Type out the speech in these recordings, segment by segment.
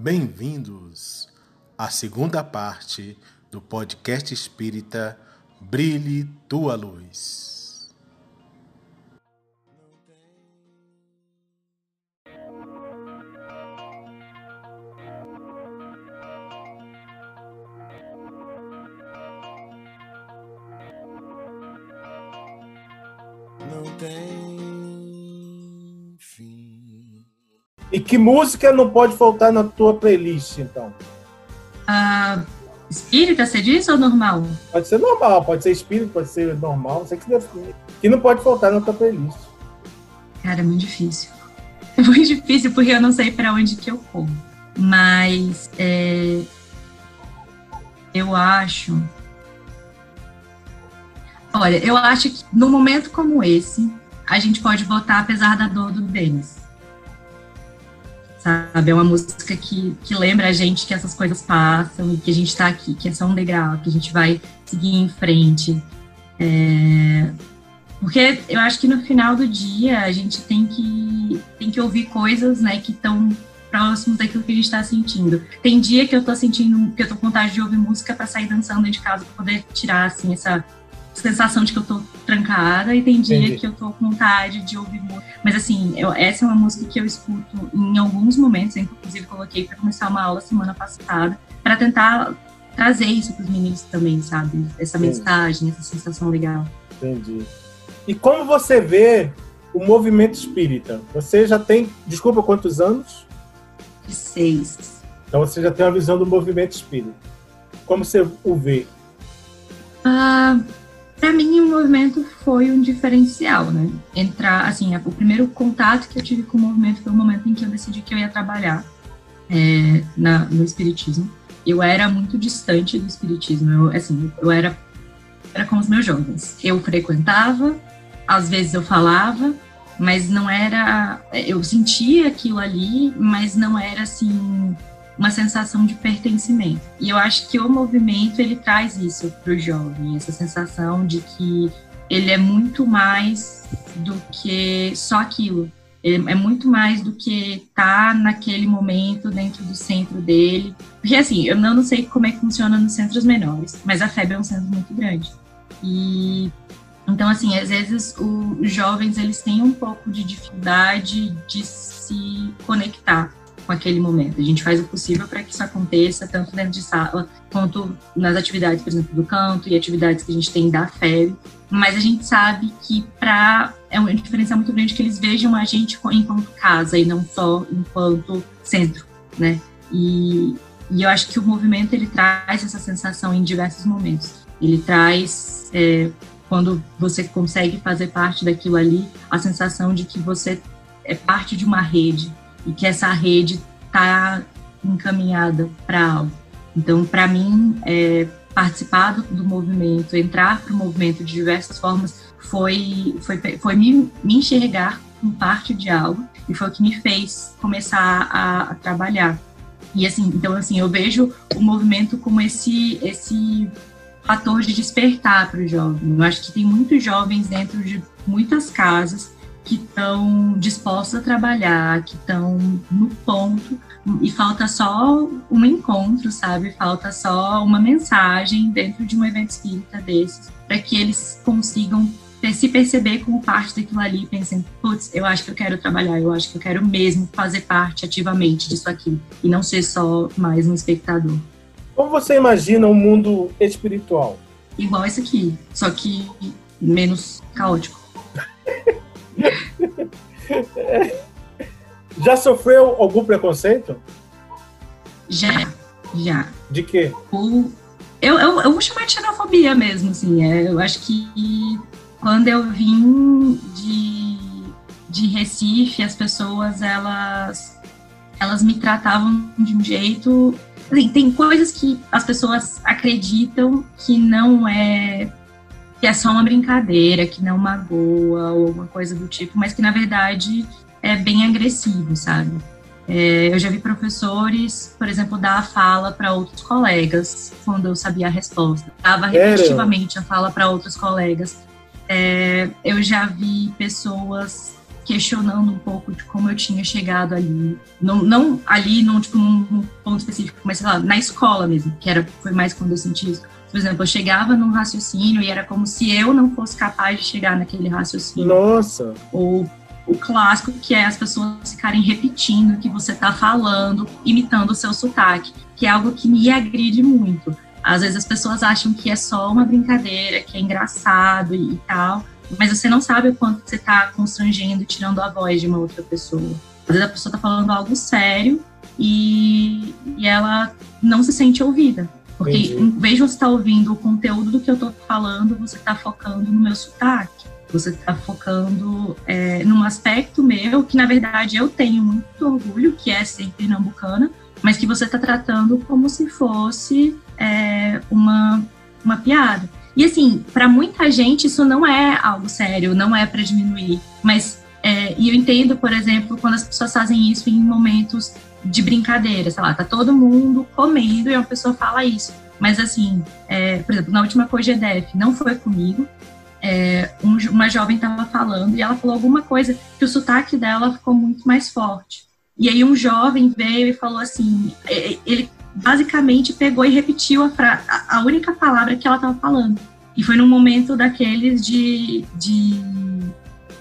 Bem-vindos à segunda parte do podcast espírita Brilhe Tua Luz. Que música não pode faltar na tua playlist, então? Ah, espírita, você diz ou normal? Pode ser normal, pode ser espírito, pode ser normal, não sei o que define. Que não pode faltar na tua playlist. Cara, é muito difícil. É muito difícil porque eu não sei para onde que eu corro. Mas é, eu acho. Olha, eu acho que num momento como esse, a gente pode votar apesar da dor do Denis. Sabe? É uma música que, que lembra a gente que essas coisas passam e que a gente está aqui, que é só um degrau, que a gente vai seguir em frente. É, porque eu acho que no final do dia a gente tem que, tem que ouvir coisas né, que estão próximos daquilo que a gente está sentindo. Tem dia que eu tô sentindo, que eu tô com vontade de ouvir música para sair dançando de casa, para poder tirar assim essa sensação de que eu tô trancada e tem dia Entendi. que eu tô com vontade de ouvir música. Mas assim, eu- essa é uma música que eu escuto em alguns momentos, eu, inclusive coloquei para começar uma aula semana passada, para tentar trazer isso para os meninos também, sabe? Essa Sim. mensagem, essa sensação legal. Entendi. E como você vê o movimento espírita? Você já tem, desculpa, quantos anos? De seis. Então você já tem uma visão do movimento espírita. Como você o vê? Ah, para mim, o movimento foi um diferencial, né? Entrar, assim, o primeiro contato que eu tive com o movimento foi o momento em que eu decidi que eu ia trabalhar é, na, no espiritismo. Eu era muito distante do espiritismo, eu, assim, eu era, era com os meus jovens. Eu frequentava, às vezes eu falava, mas não era. Eu sentia aquilo ali, mas não era assim uma sensação de pertencimento. E eu acho que o movimento ele traz isso para o jovem, essa sensação de que ele é muito mais do que só aquilo. Ele é muito mais do que estar naquele momento dentro do centro dele. Porque assim, eu não, não sei como é que funciona nos centros menores, mas a FEB é um centro muito grande. E então assim, às vezes os jovens eles têm um pouco de dificuldade de se conectar com aquele momento. A gente faz o possível para que isso aconteça, tanto dentro de sala, quanto nas atividades, por exemplo, do canto e atividades que a gente tem da FEB. Mas a gente sabe que para é uma diferença muito grande que eles vejam a gente enquanto casa e não só enquanto centro, né? E, e eu acho que o movimento ele traz essa sensação em diversos momentos. Ele traz é, quando você consegue fazer parte daquilo ali, a sensação de que você é parte de uma rede e que essa rede está encaminhada para algo. Então, para mim, é, participar do, movimento, entrar para o movimento de diversas formas, foi, foi, foi me, me enxergar como parte de algo e foi o que me fez começar a, a trabalhar. E assim, então assim, eu vejo o movimento como esse esse fator de despertar para o jovem. Eu acho que tem muitos jovens dentro de muitas casas que estão dispostos a trabalhar, que estão no ponto e falta só um encontro, sabe? Falta só uma mensagem dentro de um evento espírita desses para que eles consigam se perceber como parte daquilo ali, pensando, putz, eu acho que eu quero trabalhar, eu acho que eu quero mesmo fazer parte ativamente disso aqui e não ser só mais um espectador. Como você imagina um mundo espiritual? Igual esse aqui, só que menos caótico. Já sofreu algum preconceito? Já, já. De quê? eu, eu, eu vou chamar de xenofobia mesmo, assim. É, eu acho que quando eu vim de, de Recife, as pessoas, elas, elas me tratavam de um jeito... Assim, tem coisas que as pessoas acreditam que não é... que é só uma brincadeira, que não magoa ou alguma coisa do tipo, mas que, na verdade, é bem agressivo, sabe? É, eu já vi professores, por exemplo, dar a fala para outros colegas quando eu sabia a resposta. Dava repetitivamente a fala para outros colegas. É, eu já vi pessoas questionando um pouco de como eu tinha chegado ali. Não, não ali, num, tipo, num, num ponto específico, mas sei lá, na escola mesmo, que era, foi mais quando eu senti isso. Por exemplo, eu chegava num raciocínio e era como se eu não fosse capaz de chegar naquele raciocínio. Nossa! Ou o clássico que é as pessoas ficarem repetindo o que você está falando, imitando o seu sotaque, que é algo que me agride muito. Às vezes as pessoas acham que é só uma brincadeira, que é engraçado e, e tal, mas você não sabe o quanto você está constrangendo, tirando a voz de uma outra pessoa. Às vezes a pessoa está falando algo sério e, e ela não se sente ouvida. Porque Entendi. de você estar tá ouvindo o conteúdo do que eu estou falando, você está focando no meu sotaque. Você está focando é, num aspecto meu que, na verdade, eu tenho muito orgulho, que é ser pernambucana, mas que você está tratando como se fosse é, uma, uma piada. E assim, para muita gente isso não é algo sério, não é para diminuir. Mas é, e eu entendo, por exemplo, quando as pessoas fazem isso em momentos de brincadeira, sei lá, tá todo mundo comendo e uma pessoa fala isso. Mas assim, é, por exemplo, na última COGEDEF, não foi comigo, é, um, uma jovem estava falando e ela falou alguma coisa que o sotaque dela ficou muito mais forte. E aí um jovem veio e falou assim, ele basicamente pegou e repetiu a, fra a única palavra que ela estava falando. E foi num momento daqueles de, de,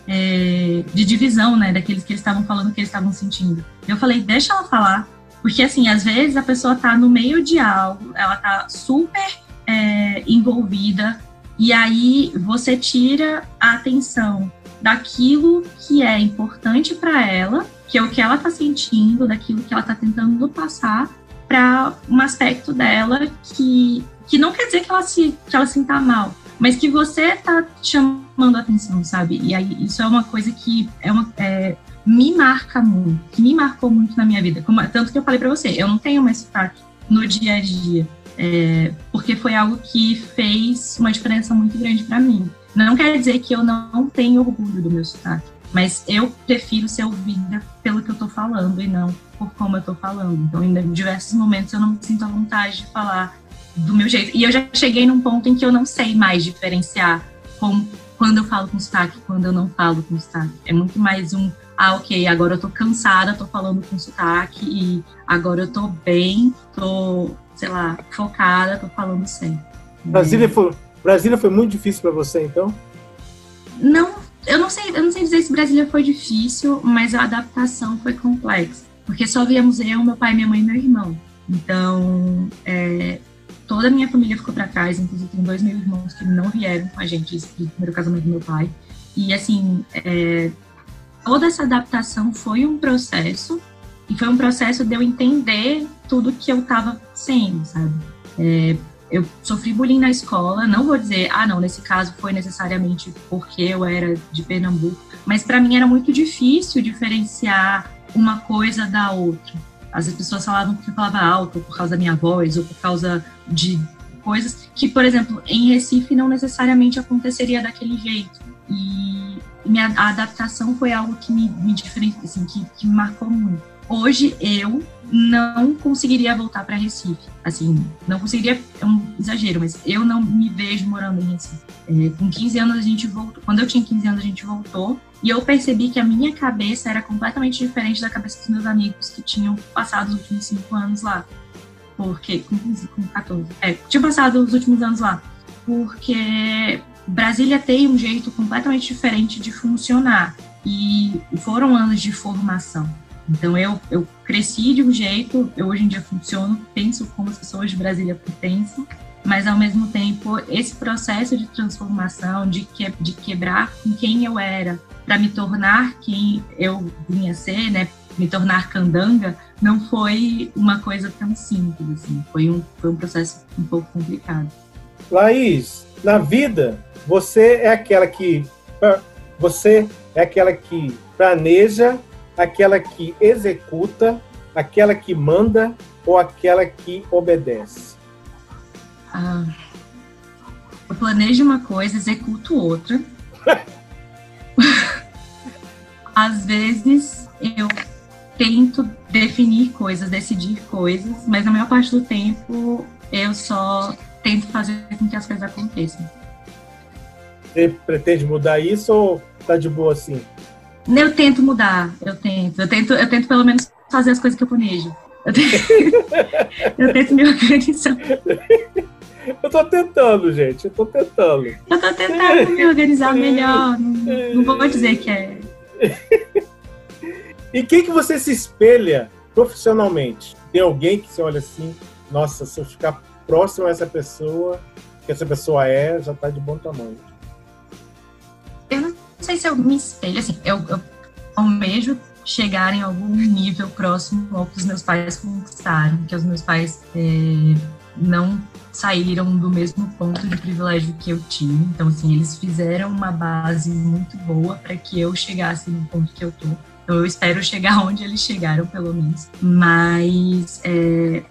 é, de divisão, né? Daqueles que eles estavam falando que eles estavam sentindo. Eu falei, deixa ela falar. Porque, assim, às vezes a pessoa tá no meio de algo, ela tá super é, envolvida, e aí você tira a atenção daquilo que é importante para ela, que é o que ela tá sentindo, daquilo que ela tá tentando passar, para um aspecto dela que, que não quer dizer que ela se que ela sinta mal, mas que você tá chamando atenção, sabe? E aí isso é uma coisa que é uma é, me marca muito, que me marcou muito na minha vida. Como, tanto que eu falei para você, eu não tenho mais sotaque no dia a dia, é, porque foi algo que fez uma diferença muito grande para mim. Não quer dizer que eu não tenho orgulho do meu sotaque, mas eu prefiro ser ouvida pelo que eu tô falando e não por como eu tô falando. Então, em diversos momentos eu não me sinto à vontade de falar do meu jeito. E eu já cheguei num ponto em que eu não sei mais diferenciar como, quando eu falo com sotaque quando eu não falo com sotaque. É muito mais um, ah, ok, agora eu tô cansada, tô falando com sotaque e agora eu tô bem, tô, sei lá, focada, tô falando sem. Brasília foi, Brasília foi muito difícil para você, então? Não, eu não sei, eu não sei dizer se Brasília foi difícil, mas a adaptação foi complexa, porque só viemos eu, meu pai, minha mãe e meu irmão. Então, é, toda a minha família ficou para trás, inclusive tem dois meus irmãos que não vieram com a gente do primeiro casamento do meu pai. E assim, é, toda essa adaptação foi um processo, e foi um processo de eu entender tudo que eu estava sendo, sabe? É, eu sofri bullying na escola, não vou dizer, ah, não, nesse caso foi necessariamente porque eu era de Pernambuco, mas para mim era muito difícil diferenciar uma coisa da outra. As pessoas falavam que eu falava alto por causa da minha voz ou por causa de coisas que, por exemplo, em Recife não necessariamente aconteceria daquele jeito. E minha adaptação foi algo que me, me diferenciou, assim, que, que me marcou muito. Hoje eu não conseguiria voltar para Recife. Assim, não conseguiria, é um exagero, mas eu não me vejo morando em Recife. É, com 15 anos a gente voltou, quando eu tinha 15 anos a gente voltou, e eu percebi que a minha cabeça era completamente diferente da cabeça dos meus amigos que tinham passado os últimos 5 anos lá. Porque, com 15, com 14, é, tinham passado os últimos anos lá. Porque Brasília tem um jeito completamente diferente de funcionar. E foram anos de formação. Então eu, eu cresci de um jeito, eu hoje em dia funciono, penso como as pessoas de Brasília pensam, mas ao mesmo tempo esse processo de transformação, de, que, de quebrar com quem eu era, para me tornar quem eu vinha ser, né, me tornar candanga, não foi uma coisa tão simples, assim, foi um, foi um processo um pouco complicado. Laís, na vida, você é aquela que você é aquela que planeja aquela que executa, aquela que manda ou aquela que obedece? Ah, eu planejo uma coisa, executo outra. Às vezes eu tento definir coisas, decidir coisas, mas na maior parte do tempo eu só tento fazer com que as coisas aconteçam. Você pretende mudar isso ou tá de boa assim? Eu tento mudar, eu tento. Eu tento, eu tento pelo menos fazer as coisas que eu planejo. Eu tento, eu tento me organizar. Eu tô tentando, gente. Eu tô tentando. Eu tô tentando me organizar melhor. Não, não vou dizer que é. E quem que você se espelha profissionalmente? Tem alguém que você olha assim, nossa, se eu ficar próximo a essa pessoa, que essa pessoa é, já tá de bom tamanho. Eu não sei se eu me espelho, assim, eu, eu almejo chegar em algum nível próximo ao que os meus pais conquistaram, que os meus pais é, não saíram do mesmo ponto de privilégio que eu tive. Então, assim, eles fizeram uma base muito boa para que eu chegasse no ponto que eu tô. Então, eu espero chegar onde eles chegaram, pelo menos. Mas é,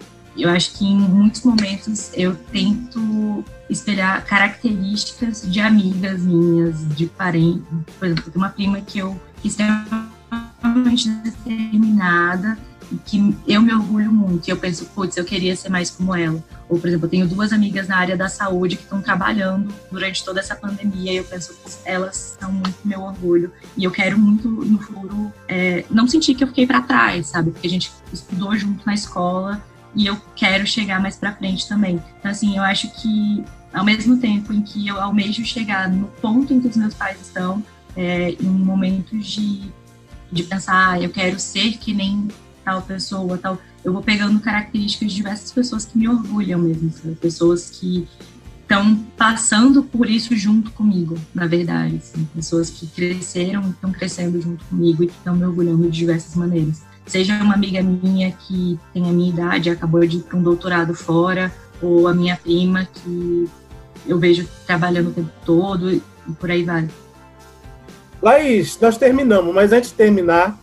eu acho que em muitos momentos eu tento espelhar características de amigas minhas, de parentes. Por exemplo, tem uma prima que eu extremamente determinada e que eu me orgulho muito. Eu penso, putz, eu queria ser mais como ela. Ou, por exemplo, eu tenho duas amigas na área da saúde que estão trabalhando durante toda essa pandemia e eu penso, putz, elas são muito meu orgulho. E eu quero muito, no futuro, é, não sentir que eu fiquei para trás, sabe? Porque a gente estudou junto na escola e eu quero chegar mais para frente também. Então, assim, eu acho que ao mesmo tempo em que eu almejo chegar no ponto em que os meus pais estão, é, em momentos de, de pensar, ah, eu quero ser que nem tal pessoa, tal. Eu vou pegando características de diversas pessoas que me orgulham mesmo, sabe? pessoas que estão passando por isso junto comigo, na verdade. Assim. Pessoas que cresceram estão crescendo junto comigo e estão me orgulhando de diversas maneiras. Seja uma amiga minha que tem a minha idade, acabou de ir para um doutorado fora, ou a minha prima que eu vejo trabalhando o tempo todo e por aí vai. Laís, nós terminamos, mas antes de terminar,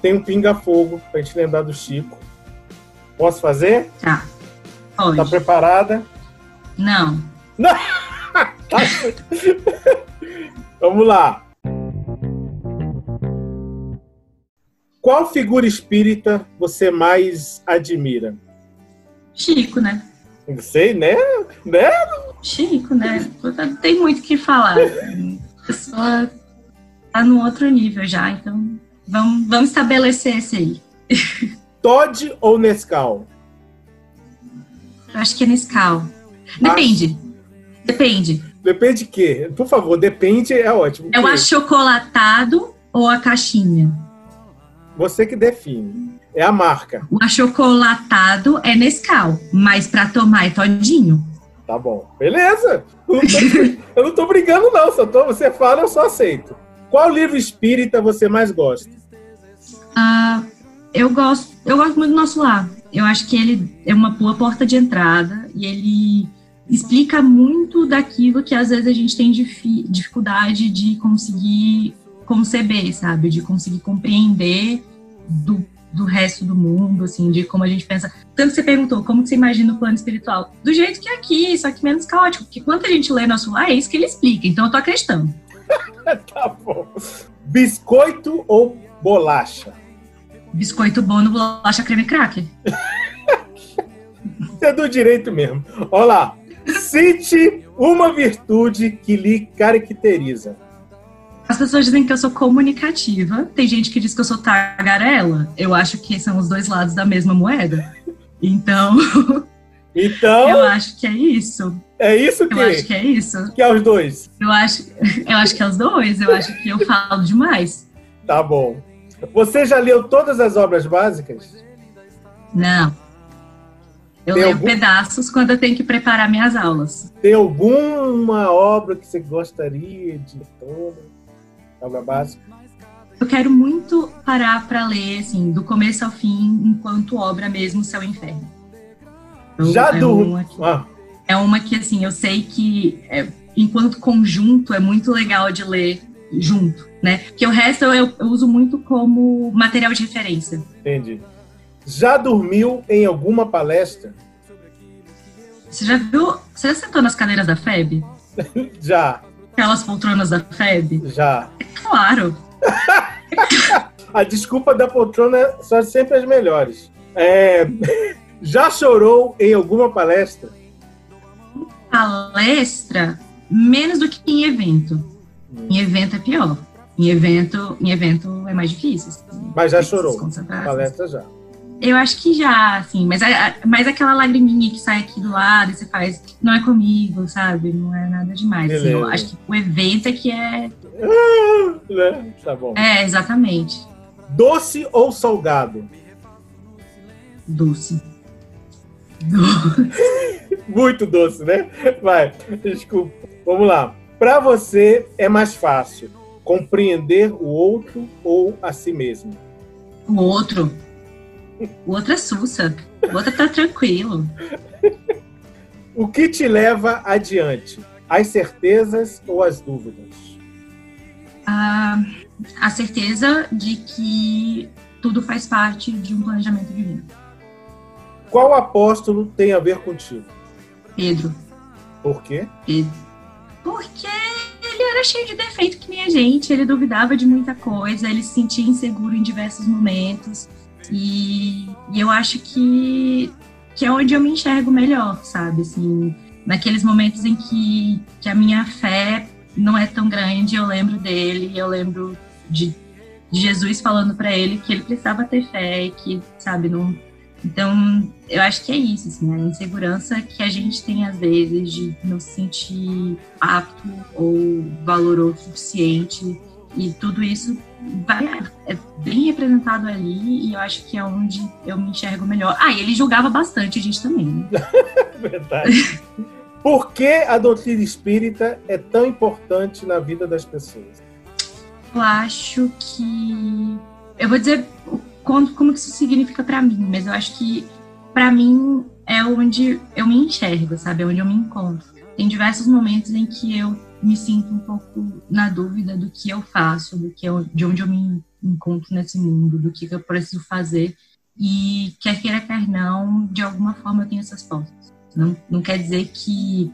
tem um pinga-fogo para a gente lembrar do Chico. Posso fazer? Tá. Pode. Tá preparada? Não. Não! Vamos lá. Qual figura espírita você mais admira? Chico, né? Não sei, né? Né? Chico, né? Não tem muito o que falar. A pessoa tá no outro nível já, então vamos, vamos estabelecer esse aí. Todd ou Nescau? Eu acho que é Nescau. Depende. Depende. Depende de quê? Por favor, depende é ótimo. É o achocolatado ou a caixinha? Você que define. É a marca. O achocolatado é Nescau, mas para tomar é todinho. Tá bom. Beleza. Eu não tô, eu não tô brigando, não. Só tô, você fala, eu só aceito. Qual livro espírita você mais gosta? Ah, eu gosto, eu gosto muito do nosso lar. Eu acho que ele é uma boa porta de entrada e ele explica muito daquilo que às vezes a gente tem difi- dificuldade de conseguir conceber, sabe? De conseguir compreender do, do resto do mundo, assim, de como a gente pensa. Tanto que você perguntou, como que você imagina o plano espiritual? Do jeito que é aqui, só que menos caótico. Porque quando a gente lê nosso lar, é isso que ele explica. Então eu tô acreditando. Tá bom. Biscoito ou bolacha? Biscoito bono, bolacha creme cracker. É do direito mesmo. Olha lá. Cite uma virtude que lhe caracteriza. As pessoas dizem que eu sou comunicativa. Tem gente que diz que eu sou tagarela. Eu acho que são os dois lados da mesma moeda. Então, Então, eu acho que é isso. é isso Eu acho que, que é isso. que é os dois. Eu acho, eu acho que é os dois. Eu acho que eu falo demais. Tá bom. Você já leu todas as obras básicas? Não. Eu Tem leio algum- pedaços quando eu tenho que preparar minhas aulas. Tem alguma obra que você gostaria de toda? Obra básica? Eu quero muito parar para ler, assim, do começo ao fim, enquanto obra mesmo, Céu e Inferno. Eu- Já é do. uma que- Ah, é uma que, assim, eu sei que, é, enquanto conjunto, é muito legal de ler junto, né? Porque o resto eu, eu uso muito como material de referência. entendi. Já dormiu em alguma palestra? Você já viu? Você já sentou nas cadeiras da FEB? Já, Aquelas poltronas da FEB? já. Claro! A desculpa da poltrona são sempre as melhores. É, já chorou em alguma palestra? Palestra, menos do que em evento. Em evento é pior. Em evento, em evento é mais difícil. Assim, Mas já chorou? Palestra já. Eu acho que já, assim, mas, mas aquela lagriminha que sai aqui do lado e você faz, não é comigo, sabe? Não é nada demais. assim, eu acho que o evento é que é. Né? Tá bom. É, exatamente. Doce ou salgado? Doce. Do- Muito doce, né? Vai, desculpa. Vamos lá. Para você é mais fácil compreender o outro ou a si mesmo? O outro. O outro é sussa. O outro tá tranquilo. O que te leva adiante? As certezas ou as dúvidas? A, a certeza de que tudo faz parte de um planejamento divino. Qual apóstolo tem a ver contigo? Pedro. Por quê? Pedro. Porque ele era cheio de defeito que nem a gente, ele duvidava de muita coisa, ele se sentia inseguro em diversos momentos. E, e eu acho que, que é onde eu me enxergo melhor, sabe? Assim, naqueles momentos em que, que a minha fé não é tão grande, eu lembro dele, eu lembro de, de Jesus falando para ele que ele precisava ter fé e que, sabe, não. Então, eu acho que é isso, assim, a insegurança que a gente tem às vezes de não se sentir apto ou valoroso o suficiente e tudo isso vai, é bem representado ali e eu acho que é onde eu me enxergo melhor. Ah, e ele julgava bastante a gente também, né? Verdade. Por que a doutrina espírita é tão importante na vida das pessoas? Eu acho que. Eu vou dizer como, como que isso significa pra mim, mas eu acho que pra mim é onde eu me enxergo, sabe? É onde eu me encontro. Tem diversos momentos em que eu me sinto um pouco na dúvida do que eu faço, do que eu, de onde eu me encontro nesse mundo, do que eu preciso fazer. E quer queira, quer não, de alguma forma eu tenho essas respostas. Não, não quer dizer que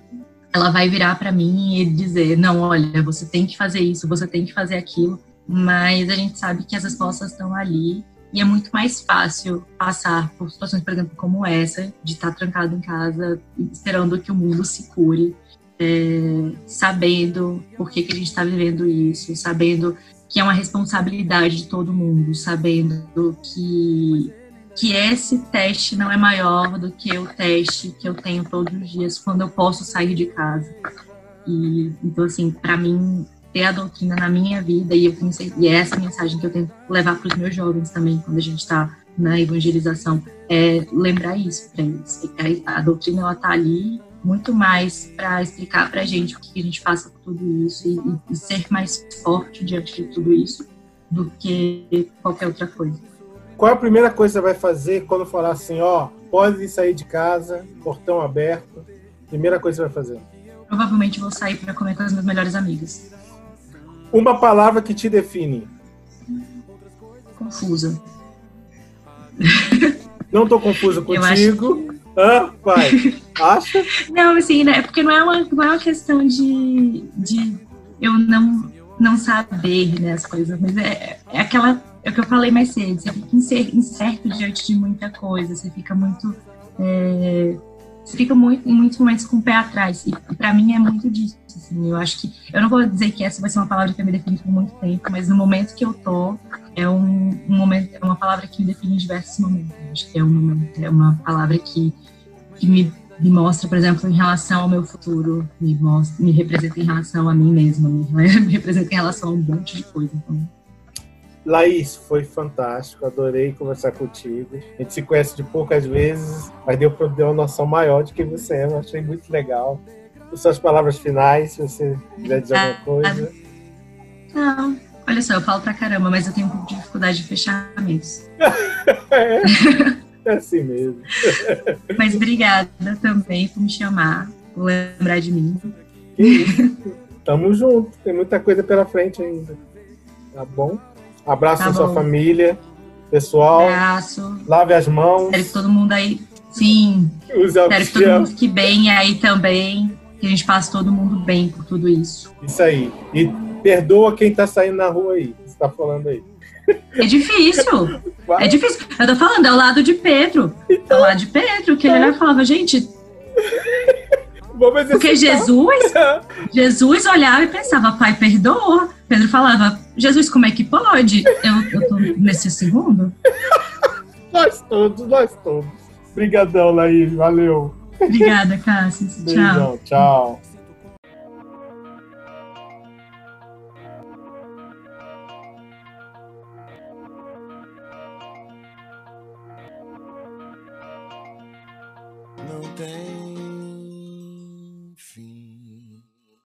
ela vai virar para mim e dizer, não, olha, você tem que fazer isso, você tem que fazer aquilo, mas a gente sabe que as respostas estão ali e é muito mais fácil passar por situações, por exemplo, como essa, de estar trancado em casa esperando que o mundo se cure, é, sabendo por que, que a gente está vivendo isso, sabendo que é uma responsabilidade de todo mundo, sabendo que que esse teste não é maior do que o teste que eu tenho todos os dias quando eu posso sair de casa. E então assim, para mim ter a doutrina na minha vida e eu e é essa mensagem que eu tento levar para os meus jovens também quando a gente está na evangelização é lembrar isso para eles. A, doutrina ela tá ali muito mais para explicar para a gente o que a gente passa por tudo isso e- e ser mais forte diante de tudo isso do que qualquer outra coisa. Qual é a primeira coisa que você vai fazer quando falar assim, ó, pode sair de casa, portão aberto? Primeira coisa que você vai fazer. Provavelmente vou sair para comer com as minhas melhores amigas. Uma palavra que te define. Confusa. Não tô confuso contigo. Hã? Vai. Acha? Não, assim, né? Porque não é uma, não é uma questão de, de eu não, não saber né, as coisas, mas é, é aquela. É o que eu falei mais cedo. Você fica incer- incerto diante de muita coisa, você fica muito. é, você fica muito, muitos momentos com o pé atrás. E para mim é muito disso. Assim, eu acho que. Eu não vou dizer que essa vai ser uma palavra que vai me definir por muito tempo, mas no momento que eu tô, é um, um momento, é uma palavra que me define em diversos momentos. Eu Acho que é um é uma palavra que, que me, me mostra, por exemplo, em relação ao meu futuro, me mostra, me representa em relação a mim mesma, me, me representa em relação a um monte de coisa. Então, Laís, foi fantástico. Adorei conversar contigo. A gente se conhece de poucas vezes, mas deu para ter uma noção maior de quem você é. Eu achei muito legal. As suas palavras finais, se você quiser dizer alguma coisa. não, olha só, eu falo pra caramba, mas eu tenho um pouco de dificuldade de fechamentos. É, é assim mesmo. Mas obrigada também por me chamar, por lembrar de mim. Tamo junto. Tem muita coisa pela frente ainda. Tá bom? Abraço Tá à sua família. Pessoal, Abraço. lave as mãos. Espero que todo mundo aí. Sim, Use espero que todo mundo fique bem aí também. Que a gente passe todo mundo bem por tudo isso. Isso aí. E perdoa quem tá saindo na rua aí. Você tá falando aí. É difícil. Vai. É difícil. Eu tô falando, é o lado de Pedro. É o lado de Pedro, que ele olhava e falava, gente. Porque Jesus, Jesus olhava e pensava, pai, perdoa. Pedro falava, Jesus, como é que pode? Eu, eu tô nesse segundo? nós todos, nós todos. Obrigadão, Laís. Valeu. Obrigada, Cássio. Tchau. Beijão, tchau.